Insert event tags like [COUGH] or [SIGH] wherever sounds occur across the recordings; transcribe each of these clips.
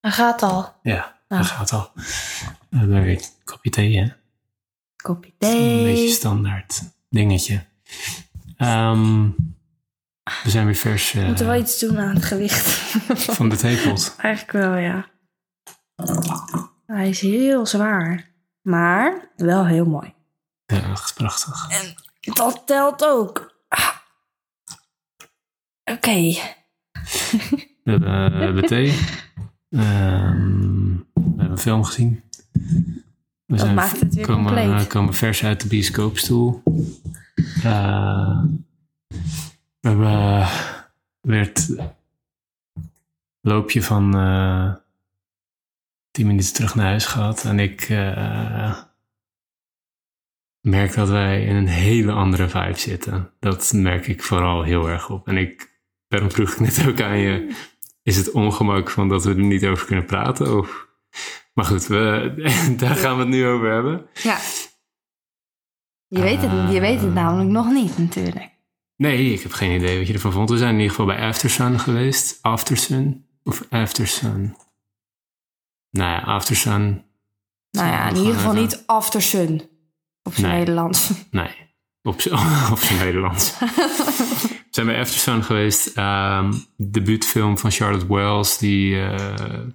Hij gaat al. Ja, Ah. dat gaat al. We hebben weer kopje thee, hè? Kopje Een beetje thee. standaard dingetje. Ehm, we zijn weer vers We eh, moeten wel iets doen aan het gewicht. [LAUGHS] van de theepot. Eigenlijk wel, ja. Hij is heel zwaar. Maar wel heel mooi. Ja, dat is prachtig. En dat telt ook. Ah. Oké. We hebben, eh, we hebben thee. [LAUGHS] Ehm, we hebben een film gezien. We Dat maakt het weer komen, compleet. komen vers uit de bioscoopstoel. Eh, we hebben eh, weer het loopje van eh 10 minuten terug naar huis gehad. En ik merk dat wij in een hele andere vibe zitten. Dat merk ik vooral heel erg op. En ik, daarom vroeg ik net ook aan je, is het ongemak van dat we er niet over kunnen praten? Of... Maar goed, we, [LAUGHS] daar gaan we het nu over hebben. Ja. Je weet, het, je weet het namelijk nog niet, natuurlijk. Nee, ik heb geen idee wat je ervan vond. We zijn in ieder geval bij Aftersun geweest. Aftersun of Aftersun? Nou ja, Aftersun. Nou ja, in ieder geval even- niet After Sun. Op zijn Nee. Nederlands. Nee, op, zijn [LAUGHS] Nederlands. We [LAUGHS] zijn bij Aftersun geweest. ehm debuutfilm van Charlotte Wells, die eh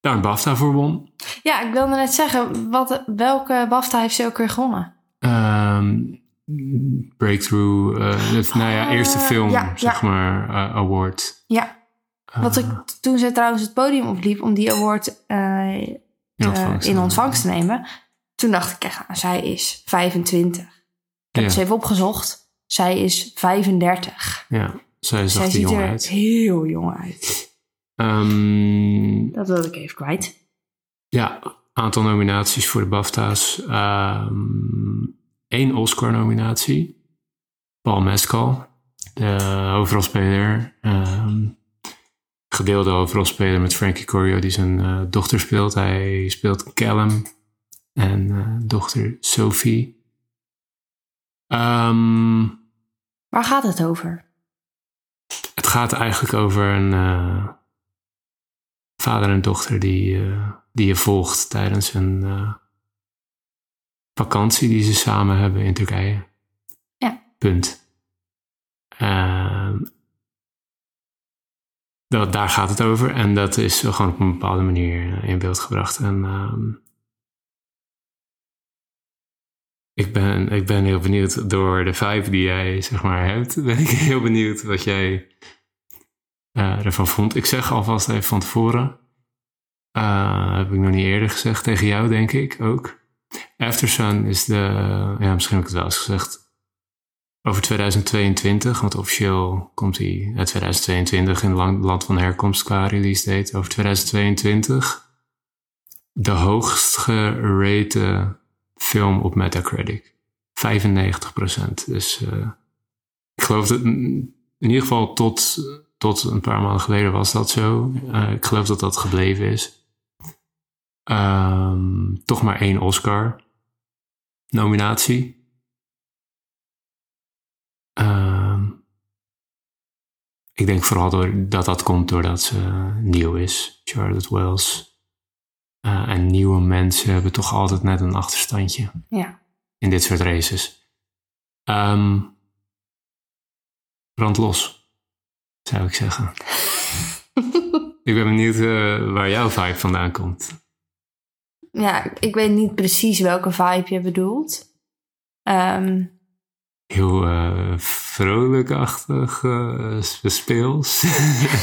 daar een BAFTA voor won. Ja, ik wilde net zeggen, wat, welke BAFTA heeft ze ook weer gewonnen? Ehm, breakthrough, eh, het, nou ja, Ah, eerste film, ja, zeg ja. maar, eh, award. Ja, wat ik Eh, toen ze trouwens het podium opliep om die award eh, in ontvangst. in ontvangst te nemen. Toen dacht ik echt, nou, zij is 25. Heb Ja. ze even opgezocht. Zij is 35. Ja, zij zag Zij ziet er uit. heel jong uit. Ehm, Dat wilde ik even kwijt. ja, aantal nominaties voor de BAFTA's. Eén Oscar-nominatie. Paul Mescal, de hoofdrolspeler. ehm, gedeelde hoofdrolspeler met Frankie Corio, die zijn eh, dochter speelt. Hij speelt Callum en eh, dochter Sophie. Ehm, Waar gaat het over? Het gaat eigenlijk over een eh, vader en dochter die, eh, die je volgt tijdens een eh, vakantie die ze samen hebben in Turkije. Ja. Punt. Ehm, dat, daar gaat het over en dat is gewoon op een bepaalde manier in beeld gebracht. En ehm, ik, ben, ik ben heel benieuwd door de vibe die jij zeg maar hebt. [LAUGHS] Ben ik heel benieuwd wat jij eh, ervan vond. Ik zeg alvast even van tevoren. eh, heb ik nog niet eerder gezegd tegen jou, denk ik ook. Aftersun is de. Ja, misschien heb ik het wel eens gezegd. Over 2022, want officieel komt hij uit 2022 in het land van herkomst qua release date. Over 2022. De hoogst gerate film op Metacritic. 95%. Dus eh, ik geloof dat in ieder geval tot, tot een paar maanden geleden was dat zo. Eh, ik geloof dat dat gebleven is. Ehm, toch maar één Oscar nominatie. Ehm, ik denk vooral door, dat dat komt doordat ze nieuw is, Charlotte Wells. Eh, en nieuwe mensen hebben toch altijd net een achterstandje Ja. in dit soort races. Ehm brand los, zou ik zeggen. [LAUGHS] ik ben benieuwd eh, waar jouw vibe vandaan komt. ja, ik weet niet precies welke vibe je bedoelt. Ehm, Heel eh vrolijkachtig, speels.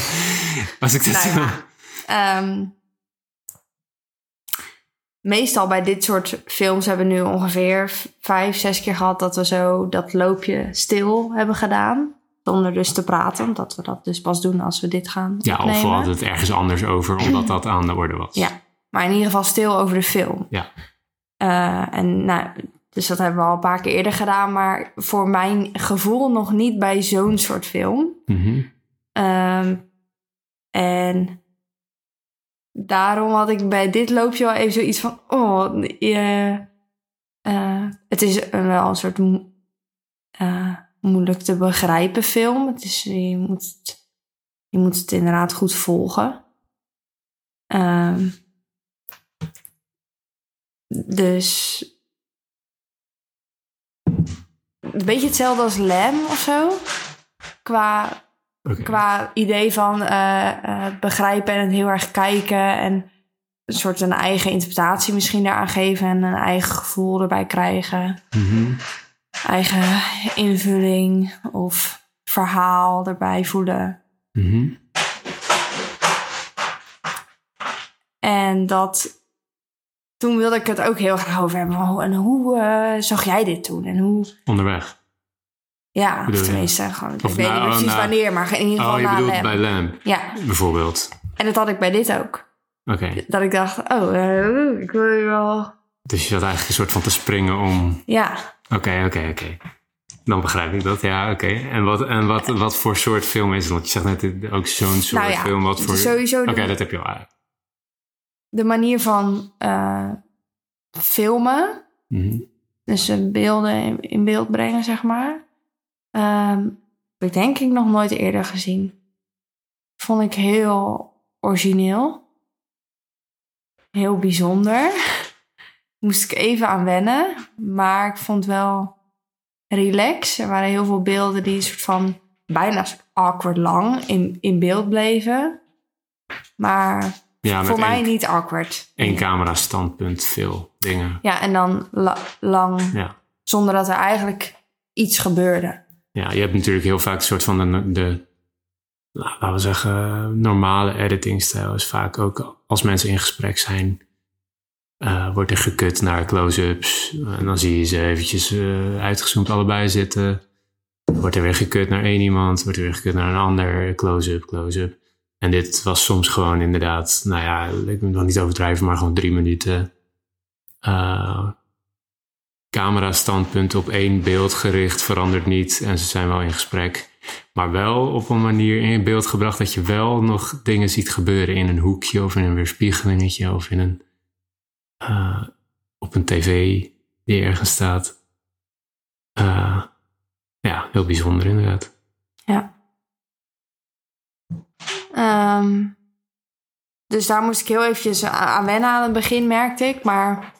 [LAUGHS] Als ik dat Nou ja. Ehm, meestal bij dit soort films hebben we nu ongeveer vijf, zes keer gehad dat we zo dat loopje stil hebben gedaan. Zonder dus te praten, omdat we dat dus pas doen als we dit gaan Ja, of we hadden het ergens anders over, omdat [CLEARS THROAT] dat aan de orde was. Ja, maar in ieder geval stil over de film. Ja. Eh, en nou, dus dat hebben we al een paar keer eerder gedaan, maar voor mijn gevoel nog niet bij zo'n soort film. Mhm. Ehm, en daarom had ik bij dit loopje wel even zoiets van: oh, je, eh, het is een, wel een soort eh, moeilijk te begrijpen film. Het is, je, moet het, je moet het inderdaad goed volgen. Ehm, dus een beetje hetzelfde als Lam of zo. Qua, Qua idee van eh, eh, begrijpen en heel erg kijken. En een soort een eigen interpretatie misschien daaraan geven. En een eigen gevoel erbij krijgen. Mhm. Eigen invulling of verhaal erbij voelen. Mhm. En dat. Toen wilde ik het ook heel graag over hebben. En hoe eh, zag jij dit toen? En hoe. Onderweg. Ja, Bedoel of tenminste, gewoon, ik weet na- niet precies na- wanneer, maar in ieder geval Oh, je na bedoelt Lam. bij Lam, Ja, bijvoorbeeld. en dat had ik bij dit ook. Oké. Dat ik dacht, oh, eh, ik wil je wel... Dus je zat eigenlijk een soort van te springen om... Ja, Oké, oké, oké. Dan begrijp ik dat, ja, oké. En, wat, en wat, wat voor soort film is het? Want je zegt net ook zo'n soort Nou ja, film. Wat voor... sowieso Oké, dat heb je al. de manier van eh, filmen, Mhm. dus eh, beelden in, in beeld brengen, zeg maar, ehm, heb ik denk ik nog nooit eerder gezien. Vond ik heel origineel. Heel bijzonder. [LAUGHS] Moest ik even aan wennen, maar ik vond wel relax. Er waren heel veel beelden die een soort van bijna awkward lang in, in beeld bleven. Maar Ja, voor mij niet awkward. één camera standpunt, veel dingen. Ja, en dan la- lang Ja. zonder dat er eigenlijk iets gebeurde. Ja, je hebt natuurlijk heel vaak een soort van de, de nou, laten we zeggen, normale editingstijl is vaak ook als mensen in gesprek zijn, eh, wordt er gekut naar close-ups. En dan zie je ze eventjes eh, uitgezoomd allebei zitten. Wordt er weer gekut naar één iemand, wordt er weer gekut naar een ander, close-up, close-up. En dit was soms gewoon inderdaad, nou ja, ik moet nog niet overdrijven, maar gewoon drie minuten. eh camera standpunt op één beeld gericht verandert niet en ze zijn wel in gesprek. Maar wel op een manier in beeld gebracht dat je wel nog dingen ziet gebeuren in een hoekje of in een weerspiegelingetje of in een, eh, op een tv die ergens staat. Eh, ja, heel bijzonder inderdaad. Ja. Ehm, dus daar moest ik heel eventjes aan wennen aan het begin, merkte ik. Maar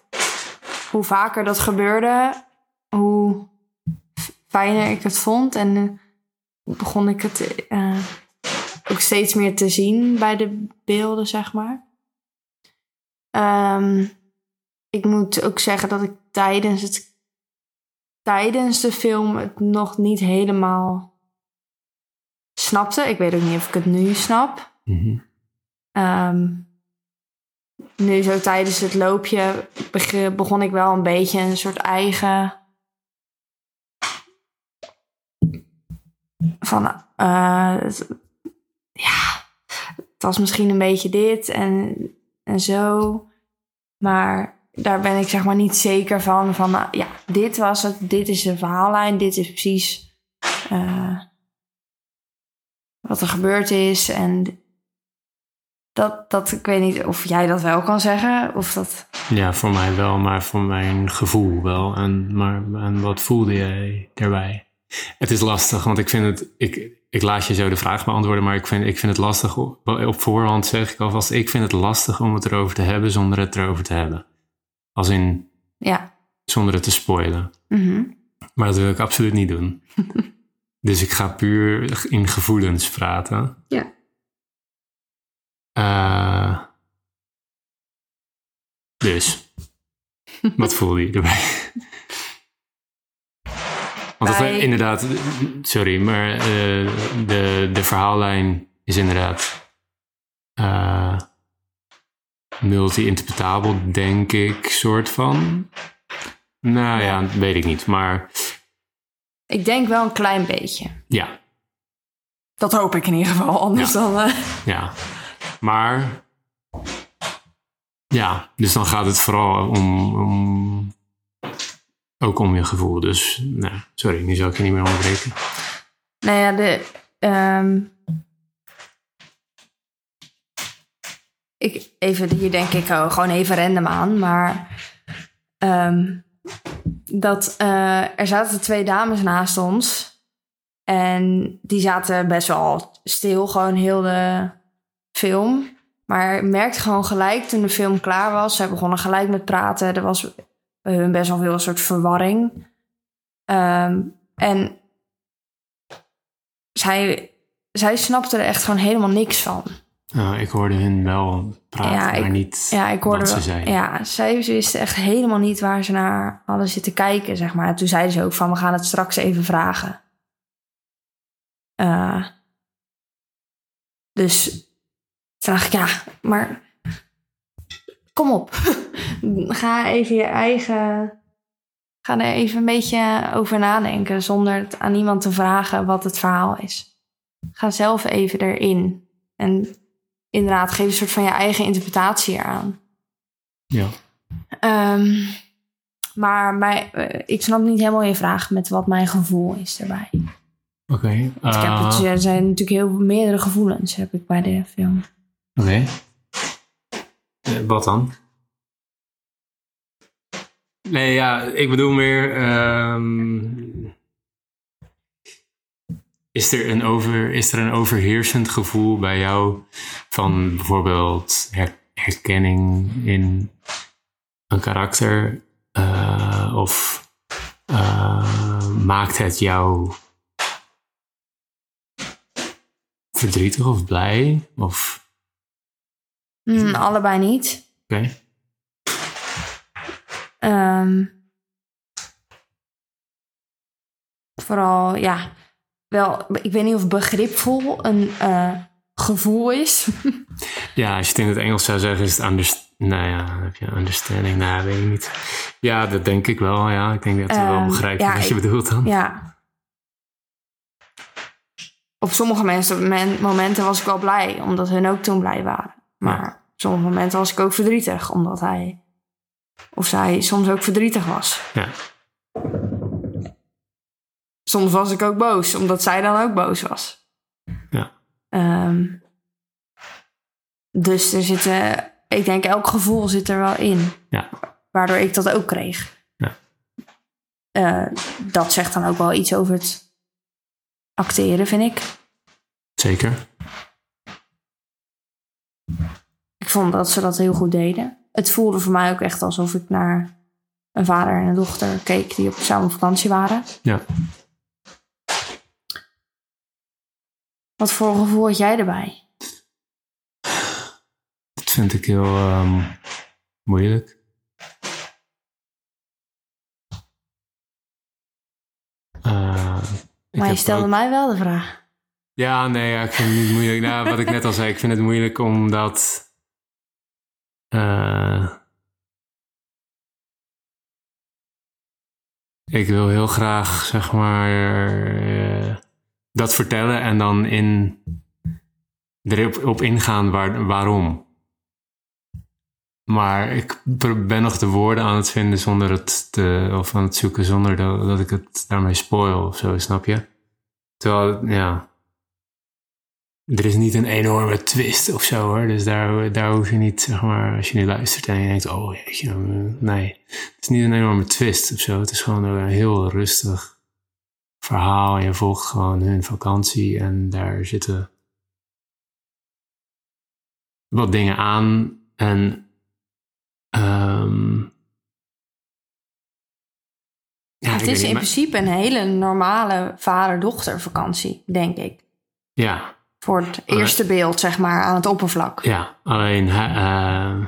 hoe vaker dat gebeurde, hoe fijner ik het vond. En eh, begon ik het eh, ook steeds meer te zien bij de beelden, zeg maar. Ehm, ik moet ook zeggen dat ik tijdens, het, tijdens de film het nog niet helemaal snapte. Ik weet ook niet of ik het nu snap. Mhm. Ehm, nu zo tijdens het loopje beg- begon ik wel een beetje een soort eigen... Van, het- ja, het was misschien een beetje dit en, en zo. Maar daar ben ik zeg maar niet zeker van. Van nou, ja, dit was het, dit is de verhaallijn, dit is precies eh, wat er gebeurd is. En dat, dat, ik weet niet of jij dat wel kan zeggen. Of dat, Ja, voor mij wel, maar voor mijn gevoel wel. En, maar, en wat voelde jij daarbij? Het is lastig, want ik vind het. Ik, ik laat je zo de vraag beantwoorden, maar ik vind, ik vind het lastig. Op, op voorhand zeg ik alvast: ik vind het lastig om het erover te hebben zonder het erover te hebben. Als in ja. zonder het te spoilen. Mhm. Maar dat wil ik absoluut niet doen. [LAUGHS] dus ik ga puur in gevoelens praten. Ja. Eh, dus, wat [LAUGHS] voelde je erbij? Want dat, inderdaad, sorry, maar eh, de, de verhaallijn is inderdaad eh, multi-interpretabel, denk ik, soort van. Nou ja, weet ik niet, maar Ik denk wel een klein beetje. ja, Dat hoop ik in ieder geval. Anders Ja. dan... eh, Ja, maar ja, dus dan gaat het vooral om, om ook om je gevoel. Dus nou, sorry, nu zal ik je niet meer onderbreken. Nou ja, de. ehm, ik, even, hier denk ik gewoon even random aan, maar. ehm, dat eh, er zaten twee dames naast ons. En die zaten best wel stil, gewoon heel de film. Maar merkte gewoon gelijk toen de film klaar was. Zij begonnen gelijk met praten. Er was bij hun best wel veel een soort verwarring. Ehm, en zij, zij snapte er echt gewoon helemaal niks van. Nou, ik hoorde hun wel praten, Ja, maar ik- niet Ja, ik hoorde wat ze zeiden. Ja, zij wisten echt helemaal niet waar ze naar hadden zitten kijken, zeg maar. Toen zeiden ze ook van, we gaan het straks even vragen. Eh, dus toen dacht ik, ja, maar kom op. [LAUGHS] Ga even je eigen... Ga er even een beetje over nadenken zonder het aan iemand te vragen wat het verhaal is. Ga zelf even erin. En inderdaad, geef een soort van je eigen interpretatie eraan. Ja. Ehm, maar mij, eh, ik snap niet helemaal je vraag met wat mijn gevoel is erbij. Oké. ik heb eh, er zijn natuurlijk heel meerdere gevoelens heb ik bij de film. Oké. Eh, wat dan? Nee, ja, ik bedoel meer. ehm, is, er een over, is er een overheersend gevoel bij jou van bijvoorbeeld her- herkenning in een karakter? Eh, of eh, maakt het jou verdrietig of blij? Of Hmm, allebei niet. Oké. Ehm, vooral, ja, wel, ik weet niet of begripvol een eh, gevoel is. [LAUGHS] Ja, als je het in het Engels zou zeggen, is het underst nou ja, heb je understanding. Nou, weet ik niet. Ja, dat denk ik wel. Ja, ik denk dat we wel Ehm, begrijpen ja, wat je ik- bedoelt dan. ja. Op sommige mensen, men- momenten was ik wel blij, omdat hun ook toen blij waren. Maar op sommige momenten was ik ook verdrietig, omdat hij of zij soms ook verdrietig was. Ja. Soms was ik ook boos, omdat zij dan ook boos was. Ja. Ehm, dus er zitten, ik denk elk gevoel zit er wel in. Ja. Waardoor ik dat ook kreeg. Ja. Eh, dat zegt dan ook wel iets over het acteren, vind ik. Zeker. Ik vond dat ze dat heel goed deden. Het voelde voor mij ook echt alsof ik naar een vader en een dochter keek die op samen vakantie waren. Ja. Wat voor gevoel had jij erbij? Dat vind ik heel ehm, moeilijk. Eh, maar je stelde ook- mij wel de vraag. Ja, nee, ja, ik vind het niet moeilijk. Nou, wat ik net al zei, ik vind het moeilijk omdat. Eh, ik wil heel graag, zeg maar, eh, dat vertellen en dan in, erop op ingaan waar, waarom. Maar ik ben nog de woorden aan het vinden zonder het te, of aan het zoeken zonder dat, dat ik het daarmee spoil of zo, snap je? Terwijl, ja, er is niet een enorme twist of zo hoor. Dus daar, daar hoef je niet, zeg maar, als je nu luistert en je denkt, oh jeetje, nee. Het is niet een enorme twist of zo. Het is gewoon een heel rustig verhaal. En je volgt gewoon hun vakantie en daar zitten wat dingen aan. En ehm ja, het is in principe een hele normale vader-dochter vakantie, denk ik. Ja, Voor het eerste beeld, zeg maar, aan het oppervlak. Ja, alleen, hij- eh,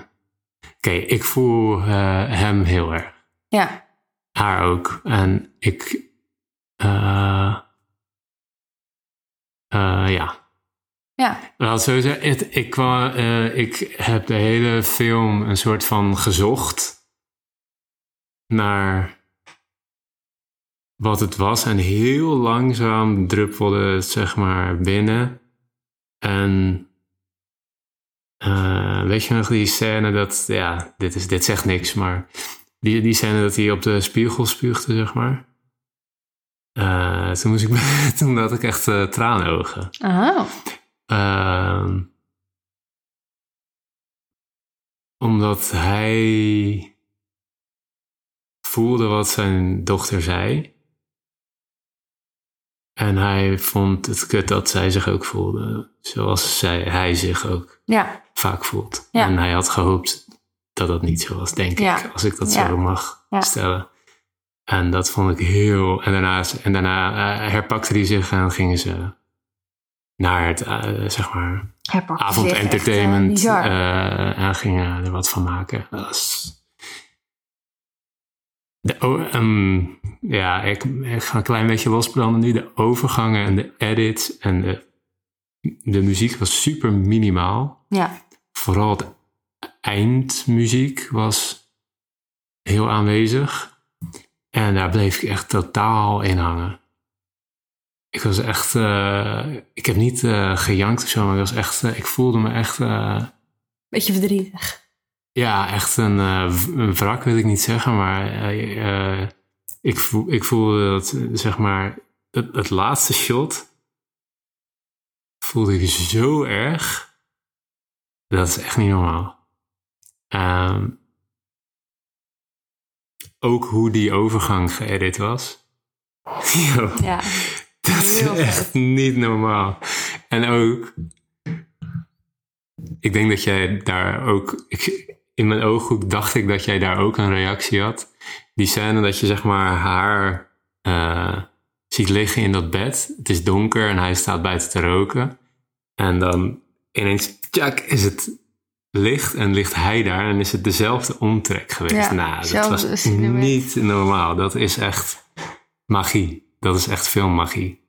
oké, ik voel eh, hem heel erg. Ja, Haar ook. En ik, eh, ja. ja, Laat zo zeggen, het- ik, kwam, ik heb de hele film een soort van gezocht naar wat het was. En heel langzaam druppelde het zeg maar binnen. En eh, weet je nog die scène dat, ja, dit, is, dit zegt niks, maar die, die scène dat hij op de spiegel spuugde, zeg maar. Eh, toen, moest ik, [LAUGHS] toen had ik echt eh, traanogen. oh, Ehm, omdat hij voelde wat zijn dochter zei. En hij vond het kut dat zij zich ook voelde. Zoals zij, hij zich ook ja, vaak voelt. Ja. En hij had gehoopt dat dat niet zo was, denk Ja. ik, als ik dat zo mag Ja. stellen. En dat vond ik heel. En daarna, en daarna eh, herpakte hij zich en gingen ze naar het, eh, zeg maar, avondentertainment eh, en gingen er wat van maken. Dat was... De, ehm, ja, ik, ik ga een klein beetje losbranden nu. De overgangen en de edits en de, de muziek was super minimaal. ja, Vooral de eindmuziek was heel aanwezig. En daar bleef ik echt totaal in hangen. Ik was echt... eh, ik heb niet eh, gejankt of zo, maar ik was echt... eh, ik voelde me echt... beetje verdrietig. Ja, echt een, eh, een wrak wil ik niet zeggen, maar eh, eh, ik, voel, ik voelde dat, zeg maar, het, het laatste shot voelde ik zo erg. Dat is echt niet normaal. Ehm, ook hoe die overgang geëdit was. [LAUGHS] Yo, Ja, dat is echt niet normaal. En ook, ik denk dat jij daar ook, ik, in mijn ooghoek dacht ik dat jij daar ook een reactie had. Die scène dat je zeg maar haar eh, ziet liggen in dat bed. Het is donker en hij staat buiten te roken. En dan ineens, tjak, is het licht en ligt hij daar en is het dezelfde omtrek geweest. Ja, nou, dat was niet normaal. Dat is echt magie. Dat is echt veel magie.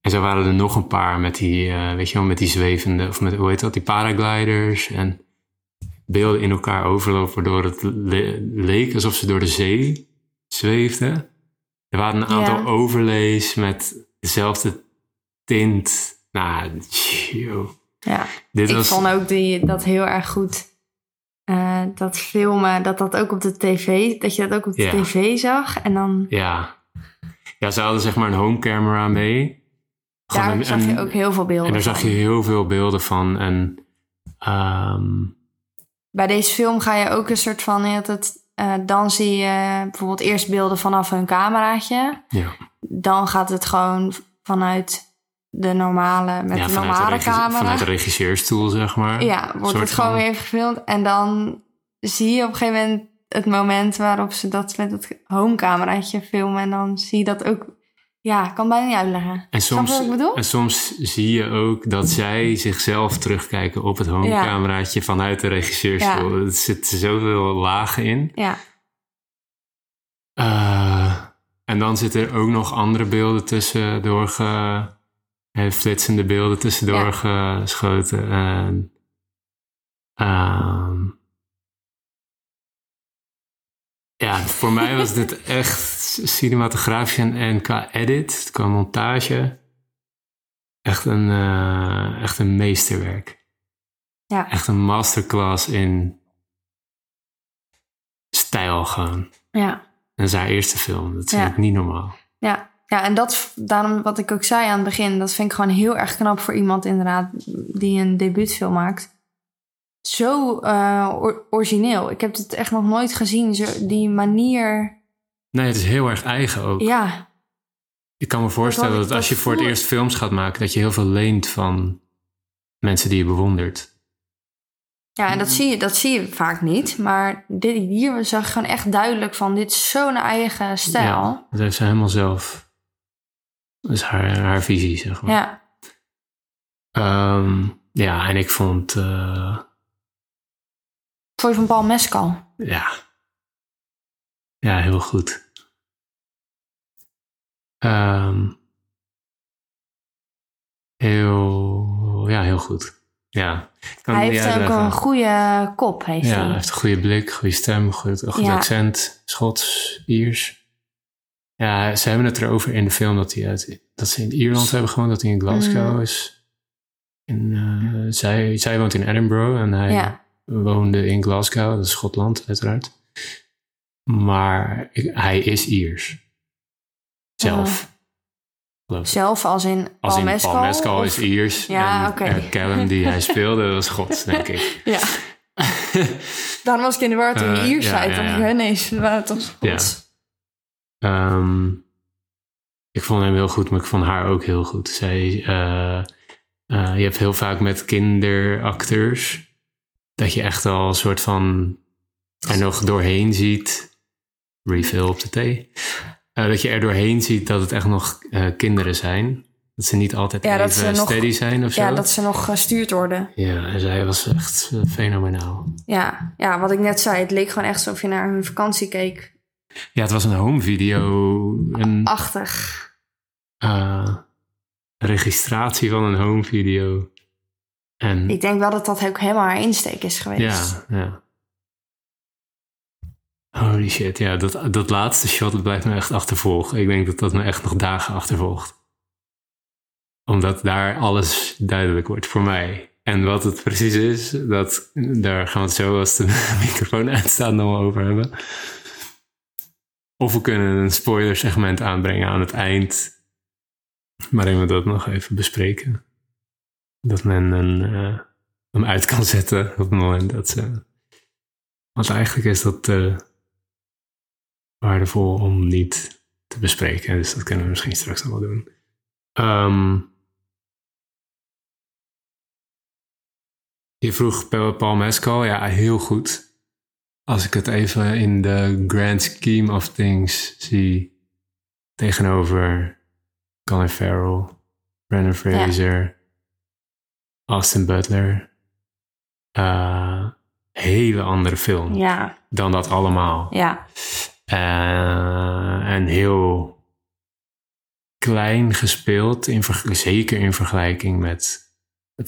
En zo waren er nog een paar met die, eh, weet je wel, met die zwevende, of met, hoe heet dat, die paragliders. En beelden in elkaar overlopen, waardoor het le- leek alsof ze door de zee zweefden. Er waren een aantal Ja. overlays met dezelfde tint. Nou, joh. ja. Dit ik was, vond ook die, dat heel erg goed. eh, dat filmen, dat dat ook op de tv, dat je dat ook op de Ja. tv zag. En dan, ja. Ja, ze hadden zeg maar een homecamera mee. Gewoon daar een- zag je ook heel veel beelden En daar zag je heel veel beelden van. En ehm, Bij deze film ga je ook een soort van, eh, dan zie je bijvoorbeeld eerst beelden vanaf hun cameraatje. ja, Dan gaat het gewoon vanuit de normale, met ja, de normale camera. vanuit de regisseurstoel, zeg maar. Ja, wordt het gewoon van. weer gefilmd. En dan zie je op een gegeven moment het moment waarop ze dat met het homecameraatje filmen. En dan zie je dat ook... Ja, ik kan bijna niet uitleggen. En soms, wat ik bedoel? en soms zie je ook dat [LAUGHS] zij zichzelf terugkijken op het homecameraatje vanuit de regisseurstoel. Ja. Er zitten zoveel lagen in. Ja, Eh, en dan zitten er ook nog andere beelden tussen doorge... eh, flitsende beelden tussendoor Ja. geschoten. En, ehm, ja, voor mij was dit echt cinematografisch en, en qua edit, qua montage, echt een, eh, echt een meesterwerk. ja, Echt een masterclass in stijl gewoon. ja, is haar eerste film. Dat vind Ja. ik niet normaal. ja. Ja, en dat, daarom wat ik ook zei aan het begin, dat vind ik gewoon heel erg knap voor iemand inderdaad die een debuutfilm maakt. Zo eh, or- origineel. Ik heb het echt nog nooit gezien, zo, die manier. Nee, het is heel erg eigen ook. Ja, Ik kan me voorstellen Dat ik- als je voor het eerst films gaat maken, dat je heel veel leent van mensen die je bewondert. Ja, en dat zie je, dat zie je vaak niet. Maar dit, hier zag je gewoon echt duidelijk van... dit is zo'n eigen stijl. Ja, dat heeft ze helemaal zelf. Dat is haar, haar visie, zeg maar. Ja, Ehm, ja, en ik vond... eh, voor je van Paul Mescal. ja. Ja, heel goed. Ehm, heel... Ja, heel goed. Ja. Kan Hij heeft ook een goede kop, heeft Ja, hij hij. heeft een goede blik, goede stem, goed, goed Ja. accent, Schots, Iers. Ja, ze hebben het erover in de film dat, hij uit, dat ze in Ierland hebben gewoond, dat hij in Glasgow Mm. is. En, eh, zij, zij woont in Edinburgh en hij Ja. Woonde in Glasgow, dat is Schotland uiteraard. Maar ik- hij is Iers. Zelf. Zelf als in Als in? Paul Mescal is Iers. Ja, en oké. Callum die hij speelde was Schots, denk ik. Ja, [LAUGHS] daarom was ik in de war toen je Eh, Iers ja, zei. ja, ja. nee, ze waren toch Schots. Ehm, ik vond hem heel goed, maar ik vond haar ook heel goed. Zij, eh, eh, je hebt heel vaak met kinderacteurs dat je echt al een soort van er nog doorheen ziet. Refill op de thee. Eh, dat je er doorheen ziet dat het echt nog eh, kinderen zijn. Dat ze niet altijd Ja, dat even nog- steady zijn of zo. Ja, dat ze nog gestuurd worden. Ja, en zij was echt eh, fenomenaal. Ja, ja, wat ik net zei, het leek gewoon echt alsof je naar hun vakantie keek. Ja, het was een home video. Een Achtig. registratie van een home video. En Ik denk wel dat dat ook helemaal haar insteek is geweest. ja, ja. Holy shit, ja, dat, dat laatste shot dat blijft me echt achtervolgen. Ik denk dat dat me echt nog dagen achtervolgt. Omdat daar alles duidelijk wordt voor mij. En wat het precies is, dat, daar gaan we het zo als de [LAUGHS] microfoon uitstaat nog wel over hebben. Of we kunnen een spoiler segment aanbrengen aan het eind. Waarin we dat nog even bespreken. Dat men een, eh, hem uit kan zetten op het moment dat ze... Want eigenlijk is dat eh, waardevol om niet te bespreken. Dus dat kunnen we misschien straks nog wel doen. Ehm, je vroeg Pa- Paul Mescal. Ja, heel goed. Als ik het even in de grand scheme of things zie tegenover Colin Farrell, Brendan Fraser, Austin Butler. eh, hele andere film Ja, dan dat allemaal. ja, Eh, en heel klein gespeeld, in zeker in vergelijking met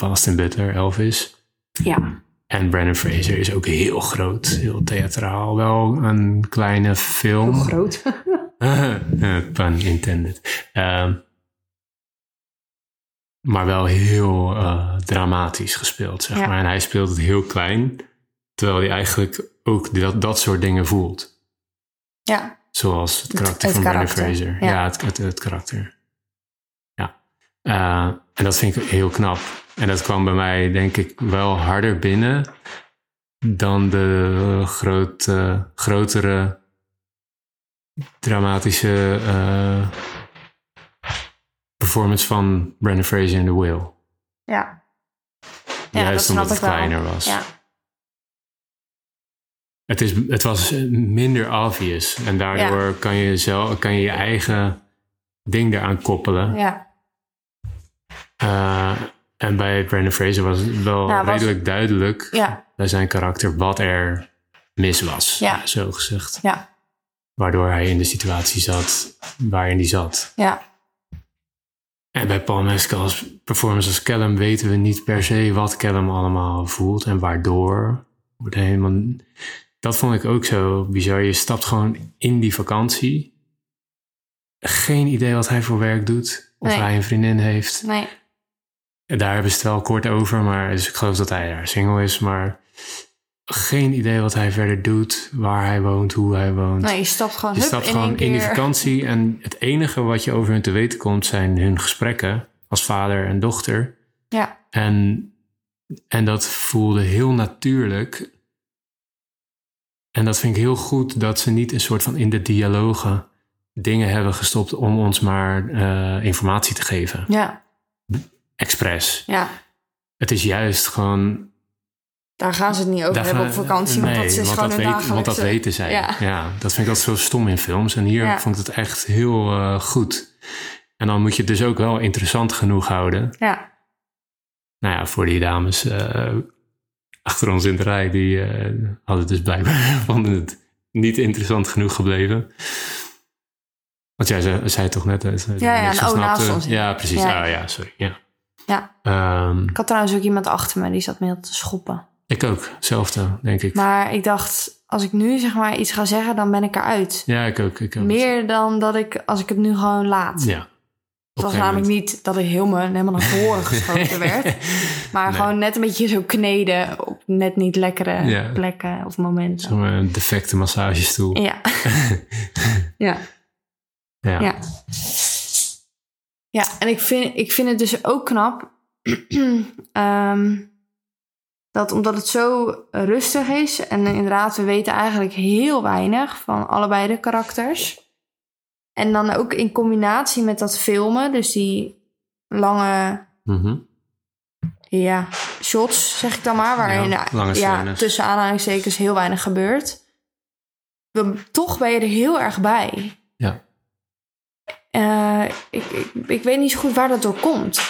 Austin Butler, Elvis. ja. En Brandon Fraser is ook heel groot, heel theatraal. Wel een kleine film. Groot. [LAUGHS] Eh, Pun intended. Ehm, maar wel heel eh, dramatisch gespeeld, zeg Ja. maar. En hij speelt het heel klein, terwijl hij eigenlijk ook dat, dat soort dingen voelt. ja, Zoals het karakter het van karakter, Fraser. ja. Ja, het, het, het karakter. Ja. Eh, en dat vind ik heel knap. En dat kwam bij mij, denk ik, wel harder binnen dan de grote, grotere, dramatische eh, performance van Brandon Fraser in The Whale. ja. Ja, Juist dat omdat het wel. kleiner was. Ja, Het, is, het was minder obvious. En daardoor kan, je zelf, kan je je eigen ding eraan koppelen. ja, Eh, en bij Brandon Fraser was het wel Nou, was- redelijk duidelijk ja, bij zijn karakter wat er mis was. Ja. Zo gezegd. ja, Waardoor hij in de situatie zat waarin hij zat. ja. En bij Paul Mescal's performance als Callum weten we niet per se wat Callum allemaal voelt en waardoor. Wordt helemaal... Dat vond ik ook zo bizar. Je stapt gewoon in die vakantie. Geen idee wat hij voor werk doet. Of Nee. hij een vriendin heeft. Nee, En daar hebben ze het wel kort over. Maar dus ik geloof dat hij daar single is. Maar geen idee wat hij verder doet. Waar hij woont, hoe hij woont. nee, je stapt gewoon, Je hup, stapt in gewoon in die vakantie en het enige wat je over hun te weten komt zijn hun gesprekken als vader en dochter. Ja, En, en dat voelde heel natuurlijk. En dat vind ik heel goed dat ze niet een soort van in de dialogen dingen hebben gestopt om ons maar eh, informatie te geven. ja, Expres. ja. Het is juist gewoon. Daar gaan ze het niet over daar hebben op vakantie, want dat is want gewoon dat een weet-. Want dat weten zij. Ja. Ja. dat vind ik altijd zo stom in films. En hier Ja. vond ik het echt heel eh, goed. En dan moet je het dus ook wel interessant genoeg houden. Ja, Nou ja, voor die dames eh, achter ons in de rij, die eh, hadden dus blijkbaar [LAUGHS] vonden het niet interessant genoeg gebleven. Want jij zei, zei toch net... dat Ja, ja, oh, naast. Ja, precies. Ja. Ja, ja sorry. Ja. ja. Ehm, Ik had trouwens ook iemand achter me die zat me te schoppen. Ik ook, hetzelfde, denk ik. Maar ik dacht, als ik nu zeg maar iets ga zeggen, dan ben ik eruit. ja, ik ook. Ik ook. Meer dan dat ik, als ik het nu gewoon laat. Ja. Het was een namelijk niet dat ik helemaal, helemaal naar voren geschoten [LAUGHS] werd. Maar Nee. gewoon net een beetje zo kneden op net niet lekkere Ja. plekken of momenten. Zo'n eh, defecte massagestoel. Ja. [LAUGHS] ja. Ja. Ja. Ja, en ik vind, ik vind het dus ook knap [CLEARS THROAT] ehm, dat omdat het zo rustig is en inderdaad, we weten eigenlijk heel weinig van allebei de karakters. En dan ook in combinatie met dat filmen, dus die lange Mhm. ja, shots, zeg ik dan maar, waarin Ja, lange ja, scènes. tussen aanhalingstekens heel weinig gebeurt. Dan, toch ben je er heel erg bij. Ja. Eh, ik, ik, ik weet niet zo goed waar dat door komt.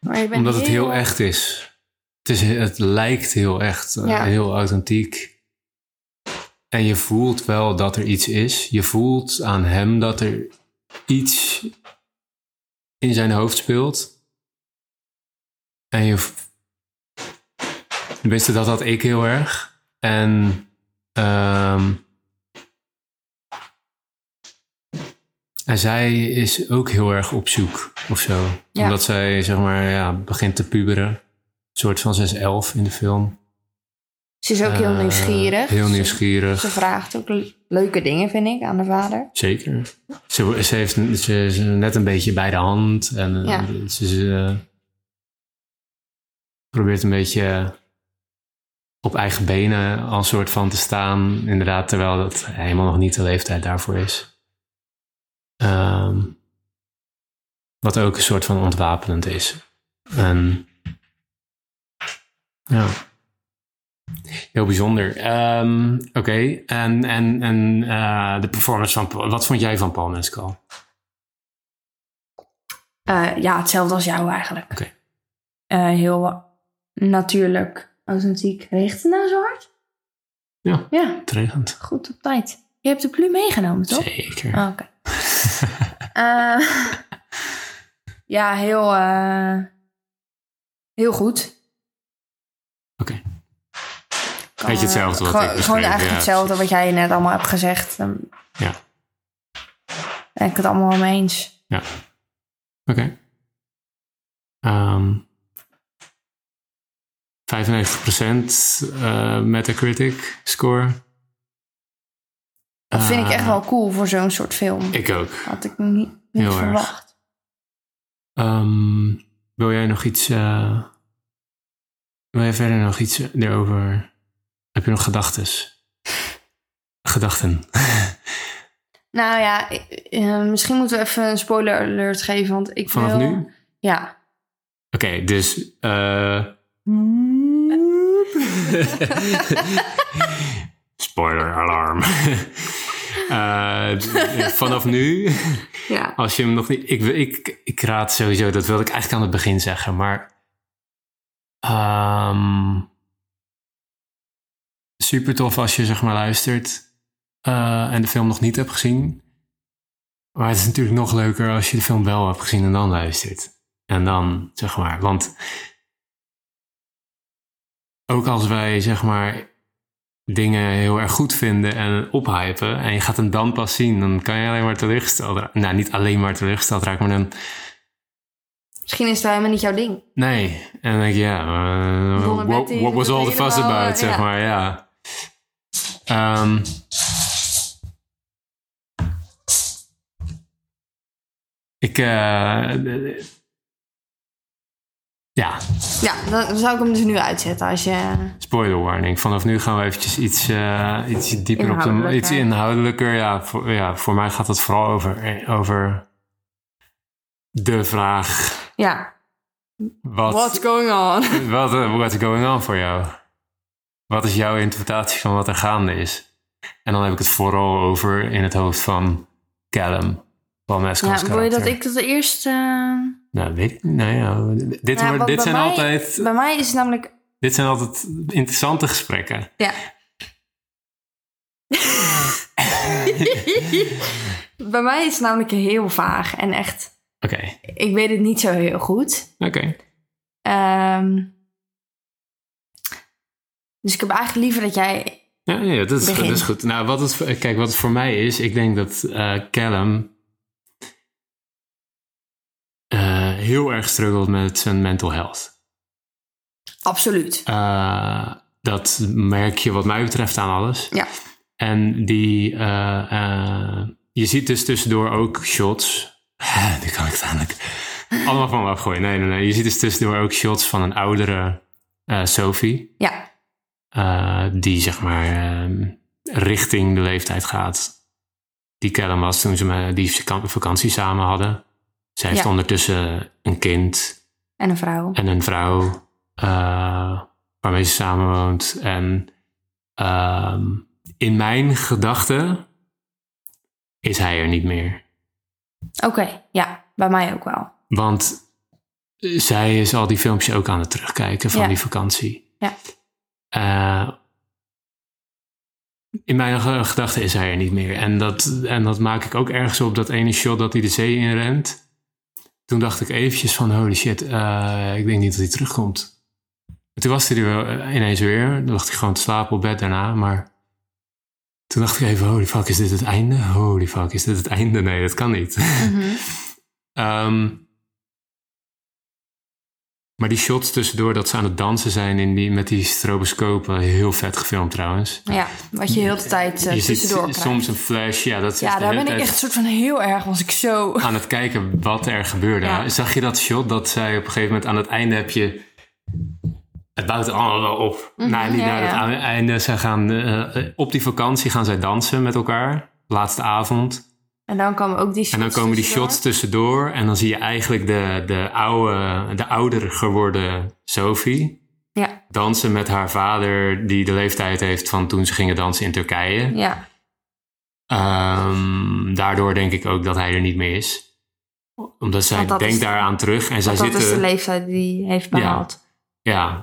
Maar je bent Omdat het heel echt is. Het, is, het lijkt heel echt, eh, Ja. heel authentiek. En je voelt wel dat er iets is. Je voelt aan hem dat er iets in zijn hoofd speelt. En je... Tenminste, dat had ik heel erg. En... ehm, en zij is ook heel erg op zoek of zo. Ja. Omdat zij, zeg maar, ja, begint te puberen. Een soort van 6-11 in de film. Ze is ook heel Eh, nieuwsgierig. Heel nieuwsgierig. Ze vraagt ook le- leuke dingen, vind ik, aan de vader. Zeker. Ze, ze, heeft, ze is net een beetje bij de hand. En eh, Ja. ze, ze, eh, probeert een beetje op eigen benen al soort van te staan. Inderdaad, terwijl dat helemaal nog niet de leeftijd daarvoor is. Ehm, wat ook een soort van ontwapenend is. En ja. Heel bijzonder. Ehm, Oké, en, en, en eh, de performance van Paul. Wat vond jij van Paul Mescal? Eh, ja, hetzelfde als jou eigenlijk. Oké. Eh, heel natuurlijk, authentiek. Regent het nou zo hard? Ja. Ja, Het regent. goed op tijd. Je hebt de pluim meegenomen, toch? Zeker. Oh, Oké. [LAUGHS] Ja, heel, eh, heel goed. Oké. Kan, Beetje hetzelfde wat gewoon, ik Gewoon eigenlijk ja, hetzelfde wat jij net allemaal hebt gezegd. Ja. ben ik het allemaal wel mee eens. Oké. Ehm 95% eh Metacritic score. Dat vind ik echt Eh, wel cool voor zo'n soort film. Ik ook. Had ik niet, niet Heel erg. verwacht. Ehm, wil jij nog iets... eh, wil jij verder nog iets erover... Heb je nog gedachtes? Gedachten. [LAUGHS] Nou ja, ik- eh, misschien moeten we even een spoiler alert geven. Want ik Vanaf wil... nu? Ja. Oké, dus... eh [LAUGHS] Spoiler alarm. [LAUGHS] Eh, vanaf nu, Ja. als je hem nog niet. Ik, ik, ik raad sowieso, dat wilde ik eigenlijk aan het begin zeggen, maar. Ehm, super tof als je zeg maar luistert eh, en de film nog niet hebt gezien. Maar het is natuurlijk nog leuker als je de film wel hebt gezien en dan luistert. En dan, zeg maar, want ook als wij, zeg maar, dingen heel erg goed vinden en ophypen en je gaat hem dan pas zien, dan kan je alleen maar teleurgesteld raken. Nou, niet alleen maar teleurgesteld raken, maar dan, Misschien is wel helemaal niet jouw ding. nee. En dan denk je, ja, eh, what, what was dat all the fuss about, eh, zeg ja. maar, ja. Ehm, ik, eh, ja, Ja, dan zou ik hem dus nu uitzetten als je... Spoiler warning. Vanaf nu gaan we eventjes iets, iets dieper op de... Iets inhoudelijker. Ja voor, ja, voor mij gaat het vooral over, over de vraag... Ja. Wat, What's going on? [LAUGHS] wat, eh, what's going on voor jou? Wat is jouw interpretatie van wat er gaande is? En dan heb ik het vooral over in het hoofd van Callum. Van Mescal's Ja, wil je dat ik dat eerst... eh, Nou, weet ik Nou ja, dit, Ja, wordt- want dit zijn mij- altijd... Bij mij is het namelijk... Dit zijn altijd interessante gesprekken. Ja. [LAUGHS] [LAUGHS] bij mij is het namelijk heel vaag en echt... Oké, Ik weet het niet zo heel goed. oké. Ehm, dus ik heb eigenlijk liever dat jij... Ja, ja dat, is, dat is goed. Nou, wat het, kijk, wat het voor mij is, ik denk dat eh, Callum eh, heel erg struggelt met zijn mental health. Absoluut. Eh, dat merk je wat mij betreft aan alles. Ja. En die, je ziet dus tussendoor ook shots. Nu kan ik het eindelijk allemaal van me afgooien. Nee, nee, nee. Je ziet dus tussendoor ook shots van een oudere eh, Sophie. Ja. eh, die zeg maar ehm, richting de leeftijd gaat die Callum was toen ze me die vaka- vakantie samen hadden. Zij heeft Ja. ondertussen een kind En een vrouw. en een vrouw. eh, waarmee ze samenwoont. En ehm, in mijn gedachten is hij er niet meer. Oké, ja, bij mij ook wel. Want zij is al die filmpjes ook aan het terugkijken van Ja. die vakantie. Ja. Eh, in mijn ge- gedachten is hij er niet meer. En dat, en dat maak ik ook ergens op dat ene shot dat hij de zee in rent. Toen dacht ik eventjes van holy shit, eh, ik denk niet dat hij terugkomt. En toen was hij er eh, ineens weer. Dan lag hij gewoon te slapen op bed daarna. Maar toen dacht ik even, holy fuck, is dit het einde? Holy fuck, is dit het einde? Nee, dat kan niet. Mhm. [LAUGHS] Ehm, maar die shots tussendoor dat ze aan het dansen zijn in die, met die stroboscopen, heel vet gefilmd trouwens. Ja, wat je heel de tijd eh, je ziet tussendoor soms een flash, ja, dat is ja, daar ben ik echt soort van heel erg, was ik zo... [LAUGHS] aan het kijken wat er gebeurde. Ja. Zag je dat shot dat zij op een gegeven moment aan het einde heb je... Het bouwt allemaal wel op. Mhm, nou, ja, naar ja. het einde. Zij gaan, eh, op die vakantie gaan zij dansen met elkaar. Laatste avond. En dan komen ook die shots En dan komen die tussendoor. shots tussendoor. En dan zie je eigenlijk de, de, oude, de ouder geworden Sophie Ja, dansen met haar vader, die de leeftijd heeft van toen ze gingen dansen in Turkije. ja, Ehm, daardoor denk ik ook dat hij er niet meer is. Omdat zij denkt daaraan terug en zij want dat zitten. is de leeftijd die hij heeft behaald. Ja,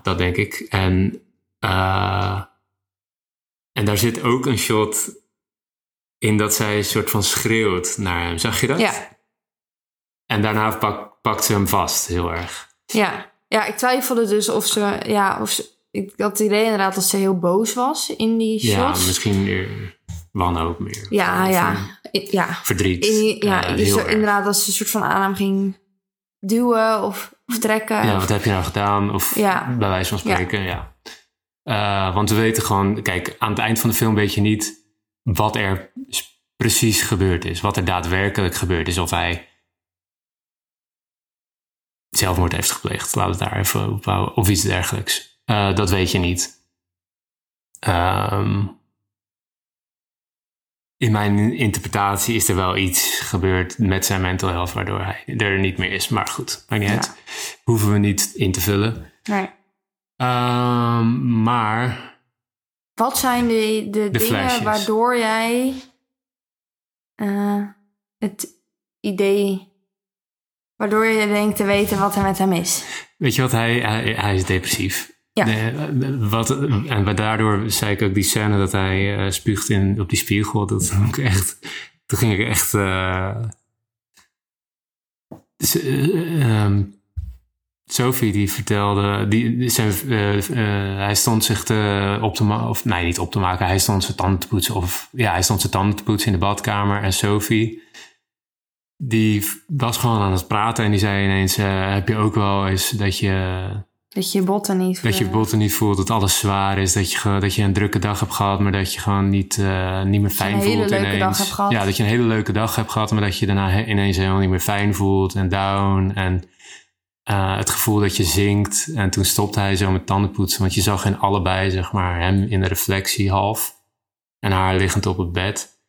dat denk ik. En, eh, en daar zit ook een shot in dat zij een soort van schreeuwt naar hem. Zag je dat? Ja, En daarna pak- pakt ze hem vast, heel erg. ja. ja, ik twijfelde dus of ze... Ja, of ze ik had het idee inderdaad dat ze heel boos was in die Ja, shots. misschien meer wanhoop meer. Ja, ja. eh, I- ja. Verdriet. In- ja, erg. inderdaad dat ze een soort van aan hem ging duwen of, of trekken. Ja, wat heb je nou gedaan? Of Ja. bij wijze van spreken, ja. Eh, want we weten gewoon, kijk, aan het eind van de film weet je niet wat er precies gebeurd is. Wat er daadwerkelijk gebeurd is. Of hij zelfmoord heeft gepleegd. Laten we het daar even op houden. Of iets dergelijks. Eh, dat weet je niet. Ehm, in mijn interpretatie is er wel iets gebeurd met zijn mental health waardoor hij er niet meer is. Maar goed, maakt niet Ja. uit. Hoeven we niet in te vullen. Nee. Ehm, maar Wat zijn de, de, dingen flashes. waardoor jij eh, het idee, waardoor je denkt te weten wat er met hem is? weet je wat, hij, hij, hij is depressief. Ja. De- wat, en daardoor zei ik ook die scène dat hij eh, spuugt in, op die spiegel. Dat ik echt, toen ging ik echt... eh, dus, eh, ehm, Sophie die vertelde, die, zijn, eh, eh, hij stond zich te, op te maken, of nee, niet op te maken, hij stond zijn tanden te poetsen, of ja, hij stond zijn tanden te poetsen in de badkamer. En Sophie, die was gewoon aan het praten en die zei ineens: eh, Heb je ook wel eens dat je, Dat je je botten niet... dat je botten niet voelt, dat alles zwaar is, dat je, dat je een drukke dag hebt gehad, maar dat je gewoon niet, eh, niet meer fijn een hele voelt leuke ineens. dag hebt gehad. Ja, dat je een hele leuke dag hebt gehad, maar dat je daarna ineens helemaal niet meer fijn voelt en down. En eh, het gevoel dat je zinkt. En toen stopte hij zo met tandenpoetsen, want je zag in allebei, zeg maar, hem in de reflectie half en haar liggend op het bed.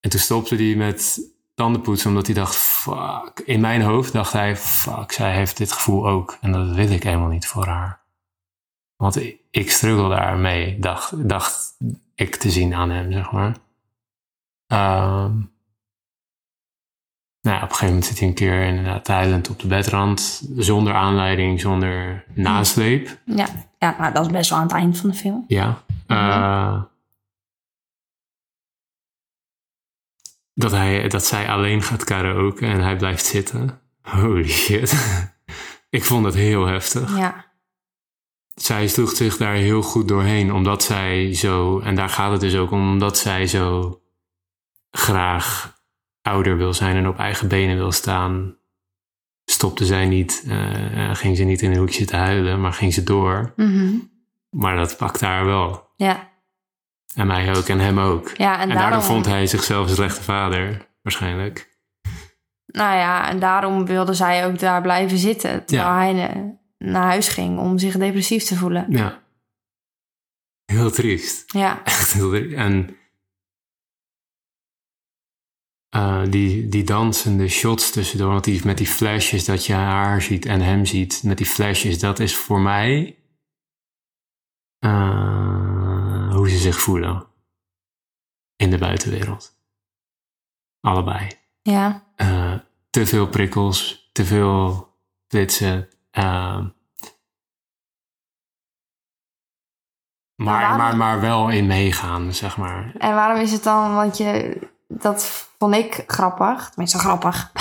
En toen stopte hij met tandenpoetsen, omdat hij dacht, fuck. In mijn hoofd dacht hij, fuck, zij heeft dit gevoel ook. En dat wil ik helemaal niet voor haar. Want ik, ik struggle daarmee, dacht, dacht ik te zien aan hem, zeg maar. Ehm, nou, ja, op een gegeven moment zit hij een keer inderdaad huilend op de bedrand, zonder aanleiding, zonder nasleep. Ja, ja nou, dat is best wel aan het eind van de film. Ja. Eh, dat, hij, dat zij alleen gaat karaoke en hij blijft zitten. Holy shit. ik vond het heel heftig. Ja, Zij sloeg zich daar heel goed doorheen, omdat zij zo, en daar gaat het dus ook om, omdat zij zo graag ouder wil zijn en op eigen benen wil staan. Stopte zij niet, eh, eh, ging ze niet in een hoekje te huilen, maar ging ze door. Mhm. Maar dat pakt haar wel. ja. En mij ook en hem ook. ja en, En, daarom, vond hij zichzelf een slechte vader, waarschijnlijk. Nou ja, en daarom wilde zij ook daar blijven zitten. Terwijl Ja. hij naar huis ging om zich depressief te voelen. Ja. Heel triest. Ja, [LAUGHS] Echt heel triest. En eh, die, die dansende shots tussendoor, want die, met die flashes dat je haar ziet en hem ziet, met die flashes, dat is voor mij eh, hoe ze zich voelen in de buitenwereld. Allebei. Ja. Eh, te veel prikkels, te veel flitsen. eh, maar, waarom- maar, maar wel in meegaan, zeg maar. En waarom is het dan, want je, dat vond ik grappig, tenminste grappig,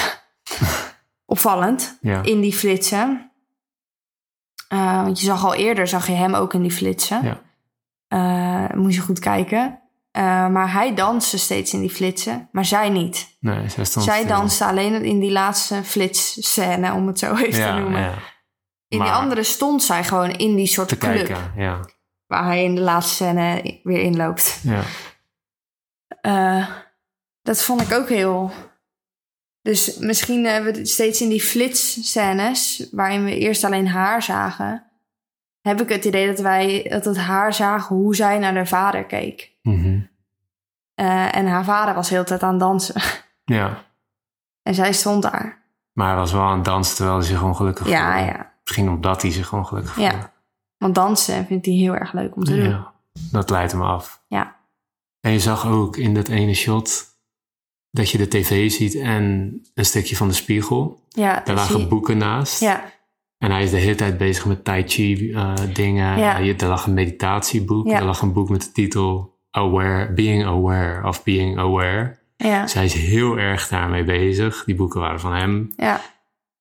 [LAUGHS] opvallend, Ja. in die flitsen. Eh, want je zag al eerder, zag je hem ook in die flitsen. Ja. Eh, moest je goed kijken. Eh, maar hij danste steeds in die flitsen, maar zij niet. Nee, zij zij stil. danste alleen in die laatste flitsscène, om het zo even ja, te noemen. ja, In Maar- die andere stond zij gewoon in die soort te club. kijken. Ja, Waar hij in de laatste scène weer inloopt. ja. Eh, dat vond ik ook heel. Dus misschien hebben we het steeds in die flitsscènes, waarin we eerst alleen haar zagen, heb ik het idee dat wij dat het haar zagen hoe zij naar haar vader keek. Mhm. Eh, en haar vader was heel de tijd aan het dansen. [LAUGHS] ja. en zij stond daar. Maar hij was wel aan het dansen terwijl hij zich ongelukkig Ja, voelde. ja. Misschien omdat hij zich ongelukkig Ja. voelde. Want dansen vindt hij heel erg leuk om te doen. Ja, dat leidt hem af. Ja. En je zag ook in dat ene shot dat je de tv ziet en een stukje van de spiegel. Ja, Daar lagen boeken naast. ja, En hij is de hele tijd bezig met tai chi eh, dingen. Ja. Uh, er lag een meditatieboek. Ja. Er lag een boek met de titel Aware, Being Aware of Being Aware. ja, Dus hij is heel erg daarmee bezig. Die boeken waren van hem ja.